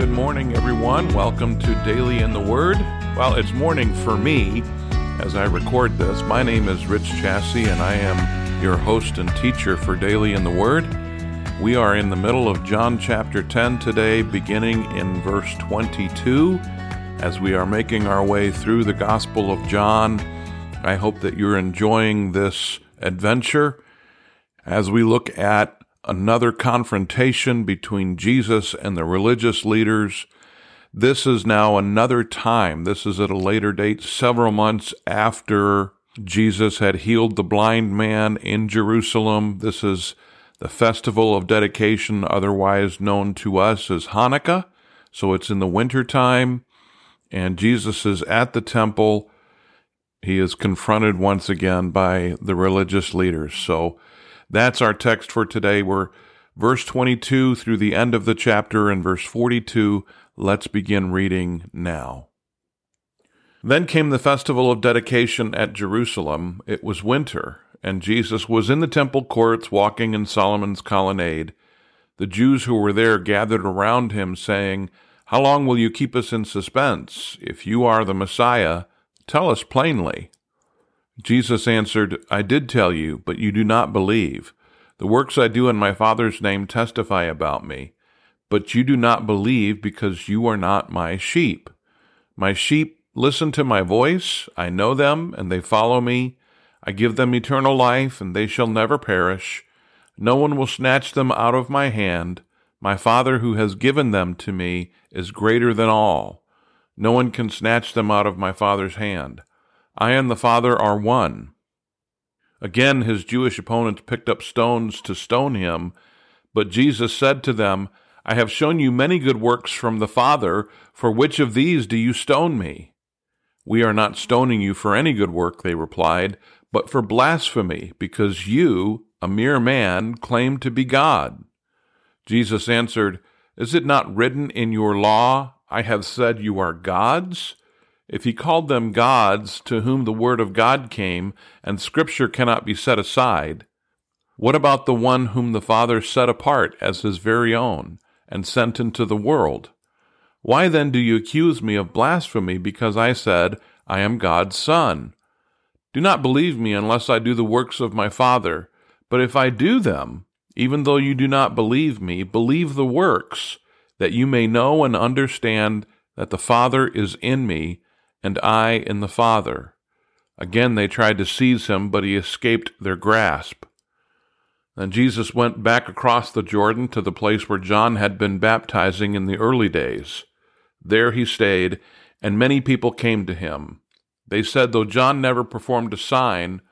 good morning, everyone. Welcome to Daily in the Word. Well, it's morning for me as I record this. My name is Rich Chassie, and I am your host and teacher for Daily in the Word. We are in the middle of John chapter 10 today, beginning in verse 22. As we are making our way through the Gospel of John, I hope that you're enjoying this adventure as we look at another confrontation between Jesus and the religious leaders. This is now another time. This is at a later date, several months after Jesus had healed the blind man in Jerusalem. This is the festival of dedication, otherwise known to us as Hanukkah. So it's in the winter time, and Jesus is at the temple. He is confronted once again by the religious leaders. So that's our text for today. We're verse 22 through the end of the chapter and verse 42. Let's begin reading now. Then came the festival of dedication at Jerusalem. It was winter, and Jesus was in the temple courts walking in Solomon's colonnade. The Jews who were there gathered around him, saying, How long will you keep us in suspense? If you are the Messiah, tell us plainly. Jesus answered, I did tell you, but you do not believe. The works I do in my Father's name testify about me, but you do not believe because you are not my sheep. My sheep listen to my voice, I know them, and they follow me. I give them eternal life, and they shall never perish. No one will snatch them out of my hand. My Father who has given them to me is greater than all. No one can snatch them out of my Father's hand. I and the Father are one. Again, his Jewish opponents picked up stones to stone him, but Jesus said to them, I have shown you many good works from the Father. For which of these do you stone me? We are not stoning you for any good work, they replied, but for blasphemy, because you, a mere man, claim to be God. Jesus answered, Is it not written in your law, I have said you are gods? If he called them gods to whom the word of God came, and scripture cannot be set aside, what about the one whom the Father set apart as his very own, and sent into the world? Why then do you accuse me of blasphemy because I said, I am God's Son? Do not believe me unless I do the works of my Father. But if I do them, even though you do not believe me, believe the works, that you may know and understand that the Father is in me and I in the Father. Again they tried to seize him, but he escaped their grasp. Then Jesus went back across the Jordan to the place where John had been baptizing in the early days. There he stayed, and many people came to him. They said, though John never performed a sign,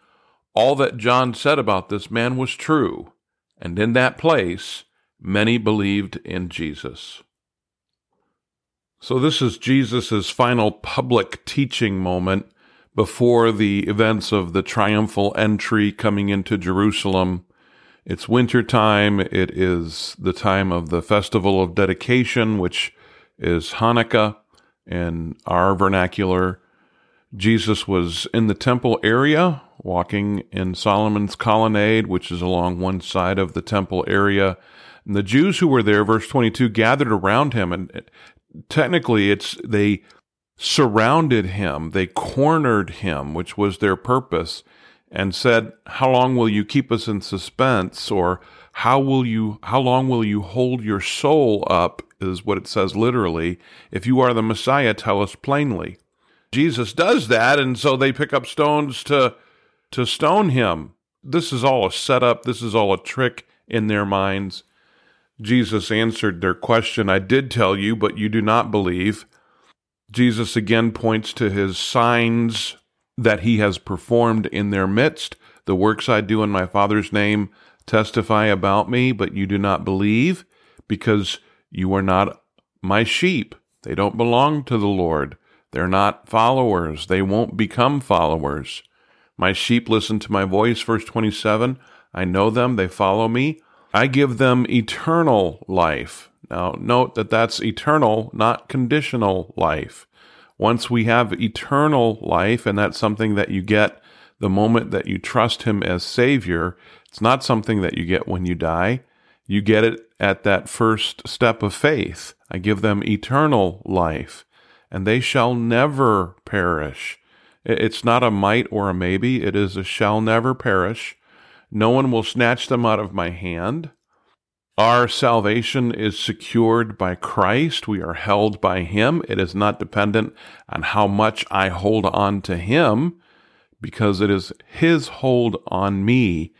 all that John said about this man was true, and in that place many believed in Jesus. So, this is Jesus' final public teaching moment before the events of the triumphal entry coming into Jerusalem. It's winter time. It is the time of the festival of dedication, which is Hanukkah in our vernacular. Jesus was in the temple area, walking in Solomon's colonnade, which is along one side of the temple area. And the Jews who were there, verse 22, gathered around him. And technically it's they surrounded him, they cornered him, which was their purpose, and said, "How long will you keep us in suspense?" or "How will you how long will you hold your soul up?" is what it says literally. If you are the Messiah, tell us plainly. Jesus does that, and so they pick up stones to to stone him. This is all a setup. This is all a trick in their minds. Jesus answered their question, I did tell you, but you do not believe. Jesus again points to his signs that he has performed in their midst. The works I do in my Father's name testify about me, but you do not believe because you are not my sheep. They don't belong to the Lord. They're not followers. They won't become followers. My sheep listen to my voice, verse 27. I know them. They follow me. I give them eternal life. Now, note that that's eternal, not conditional life. Once we have eternal life, and that's something that you get the moment that you trust Him as Savior, it's not something that you get when you die. You get it at that first step of faith. I give them eternal life, and they shall never perish. It's not a might or a maybe, it is a shall never perish. No one will snatch them out of my hand. Our salvation is secured by Christ. We are held by Him. It is not dependent on how much I hold on to Him, because it is His hold on me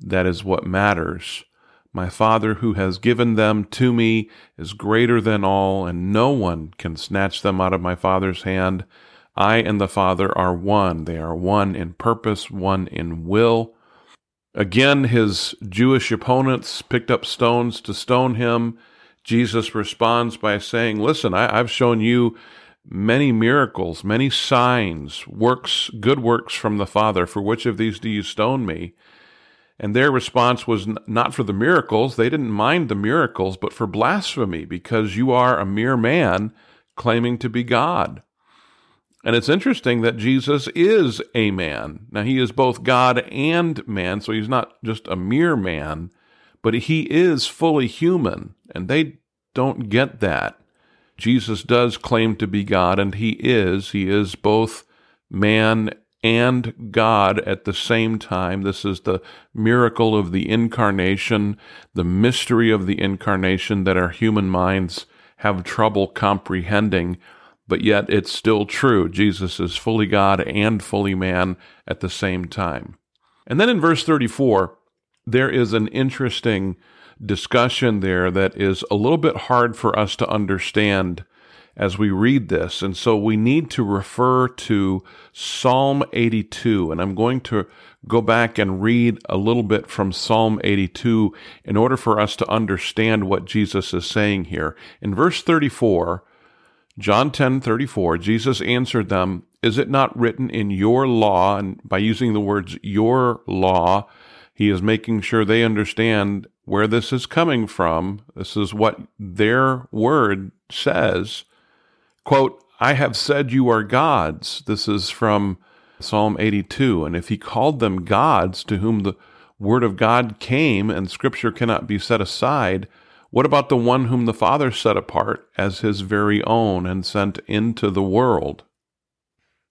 that is what matters. My Father who has given them to me is greater than all, and no one can snatch them out of my Father's hand. I and the Father are one. They are one in purpose, one in will. Again, his Jewish opponents picked up stones to stone him. Jesus responds by saying, Listen, I, have shown you many miracles, many signs, works, good works from the Father. For which of these do you stone me? And their response was not for the miracles. They didn't mind the miracles, but for blasphemy, because you are a mere man claiming to be God. And it's interesting that Jesus is a man. Now, he is both God and man, so he's not just a mere man, but he is fully human, and they don't get that. Jesus does claim to be God, and he is. He is both man and God at the same time. This is the miracle of the incarnation, the mystery of the incarnation that our human minds have trouble comprehending, but yet it's still true. Jesus is fully God and fully man at the same time. And then in verse 34, there is an interesting discussion there that is a little bit hard for us to understand as we read this. And so we need to refer to Psalm 82. And I'm going to go back and read a little bit from Psalm 82 in order for us to understand what Jesus is saying here. In verse 34, John 10 34, Jesus answered them, Is it not written in your law? And by using the words your law, he is making sure they understand where this is coming from. This is what their word says. Quote, I have said you are gods. This is from Psalm 82. And if he called them gods to whom the word of God came and scripture cannot be set aside, what about the one whom the Father set apart as his very own and sent into the world?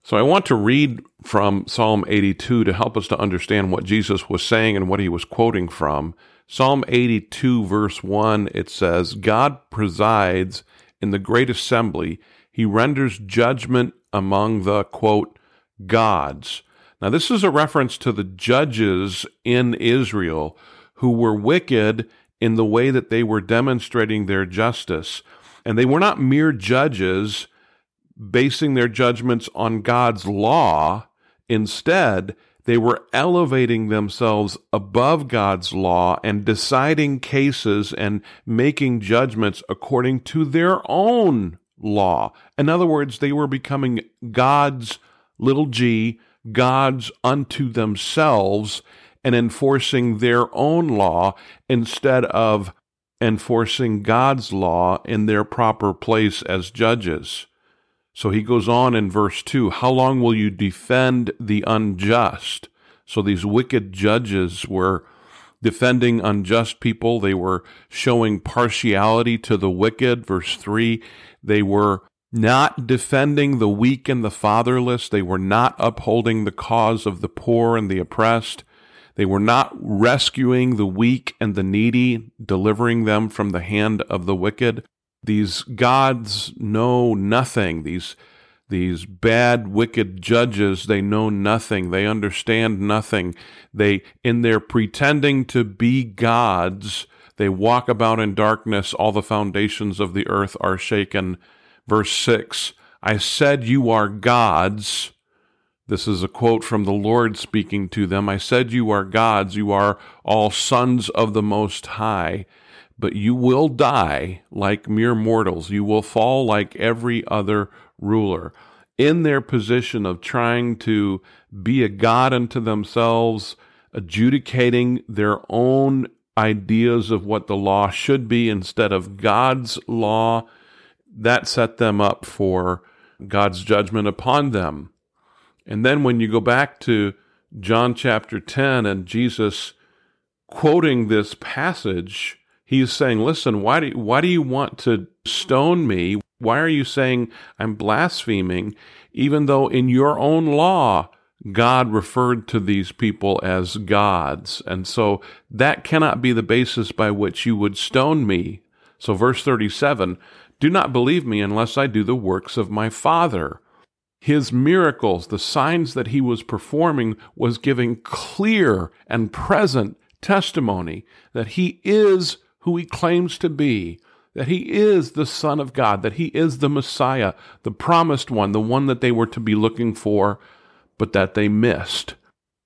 So I want to read from Psalm 82 to help us to understand what Jesus was saying and what he was quoting from. Psalm 82, verse 1, it says, God presides in the great assembly he renders judgment among the, quote, gods. Now, this is a reference to the judges in Israel who were wicked in the way that they were demonstrating their justice. And they were not mere judges basing their judgments on God's law. Instead, they were elevating themselves above God's law and deciding cases and making judgments according to their own law. In other words, they were becoming gods, little g, gods unto themselves and enforcing their own law instead of enforcing God's law in their proper place as judges. So he goes on in verse 2 How long will you defend the unjust? So these wicked judges were defending unjust people. They were showing partiality to the wicked. Verse 3 they were not defending the weak and the fatherless. They were not upholding the cause of the poor and the oppressed. They were not rescuing the weak and the needy, delivering them from the hand of the wicked. These gods know nothing. These, these bad, wicked judges, they know nothing. They understand nothing. They, in their pretending to be gods, they walk about in darkness. All the foundations of the earth are shaken. Verse 6 I said, You are gods. This is a quote from the Lord speaking to them. I said, You are gods. You are all sons of the Most High. But you will die like mere mortals. You will fall like every other ruler. In their position of trying to be a God unto themselves, adjudicating their own ideas of what the law should be instead of God's law, that set them up for God's judgment upon them. And then when you go back to John chapter 10 and Jesus quoting this passage, He's saying, Listen, why do, why do you want to stone me? Why are you saying I'm blaspheming, even though in your own law, God referred to these people as gods? And so that cannot be the basis by which you would stone me. So, verse 37 Do not believe me unless I do the works of my Father. His miracles, the signs that he was performing, was giving clear and present testimony that he is who he claims to be, that he is the Son of God, that he is the Messiah, the promised one, the one that they were to be looking for, but that they missed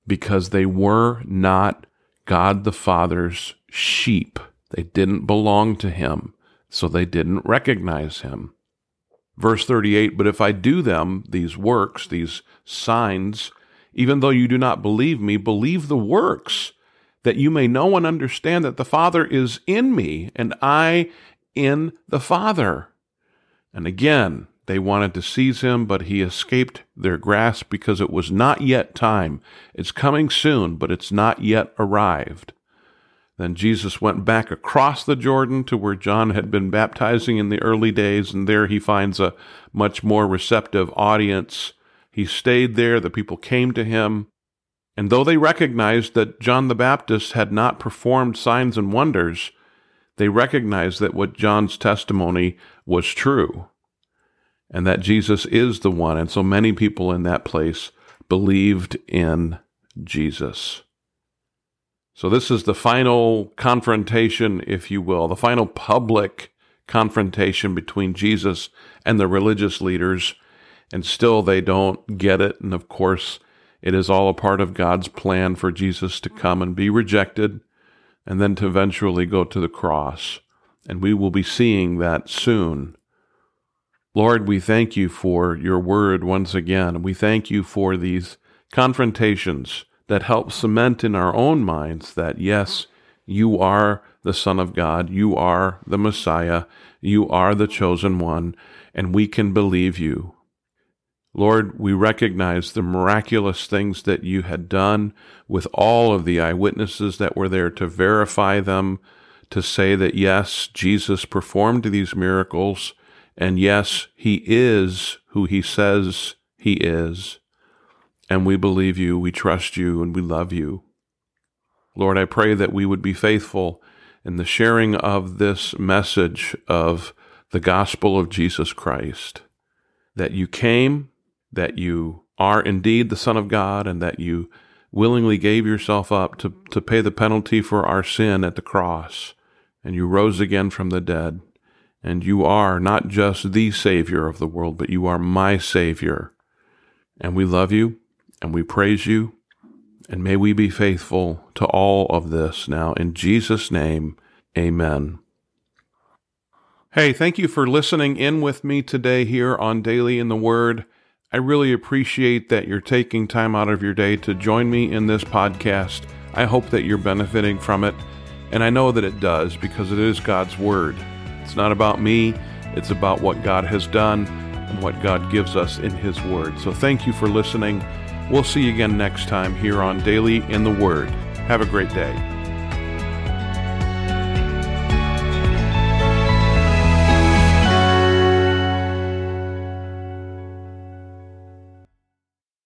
because they were not God the Father's sheep. They didn't belong to him, so they didn't recognize him. Verse 38 But if I do them, these works, these signs, even though you do not believe me, believe the works that you may know and understand that the Father is in me and I in the Father. And again, they wanted to seize him, but he escaped their grasp because it was not yet time. It's coming soon, but it's not yet arrived. Then Jesus went back across the Jordan to where John had been baptizing in the early days, and there he finds a much more receptive audience. He stayed there, the people came to him. And though they recognized that John the Baptist had not performed signs and wonders, they recognized that what John's testimony was true and that Jesus is the one. And so many people in that place believed in Jesus. So, this is the final confrontation, if you will, the final public confrontation between Jesus and the religious leaders. And still, they don't get it. And of course, it is all a part of God's plan for Jesus to come and be rejected and then to eventually go to the cross. And we will be seeing that soon. Lord, we thank you for your word once again. We thank you for these confrontations that help cement in our own minds that, yes, you are the Son of God, you are the Messiah, you are the chosen one, and we can believe you. Lord, we recognize the miraculous things that you had done with all of the eyewitnesses that were there to verify them, to say that yes, Jesus performed these miracles, and yes, he is who he says he is. And we believe you, we trust you, and we love you. Lord, I pray that we would be faithful in the sharing of this message of the gospel of Jesus Christ, that you came that you are indeed the Son of God and that you willingly gave yourself up to, to pay the penalty for our sin at the cross, and you rose again from the dead. And you are not just the Savior of the world, but you are my Savior. And we love you and we praise you. And may we be faithful to all of this now. In Jesus' name, amen. Hey, thank you for listening in with me today here on Daily in the Word. I really appreciate that you're taking time out of your day to join me in this podcast. I hope that you're benefiting from it, and I know that it does because it is God's Word. It's not about me, it's about what God has done and what God gives us in His Word. So thank you for listening. We'll see you again next time here on Daily in the Word. Have a great day.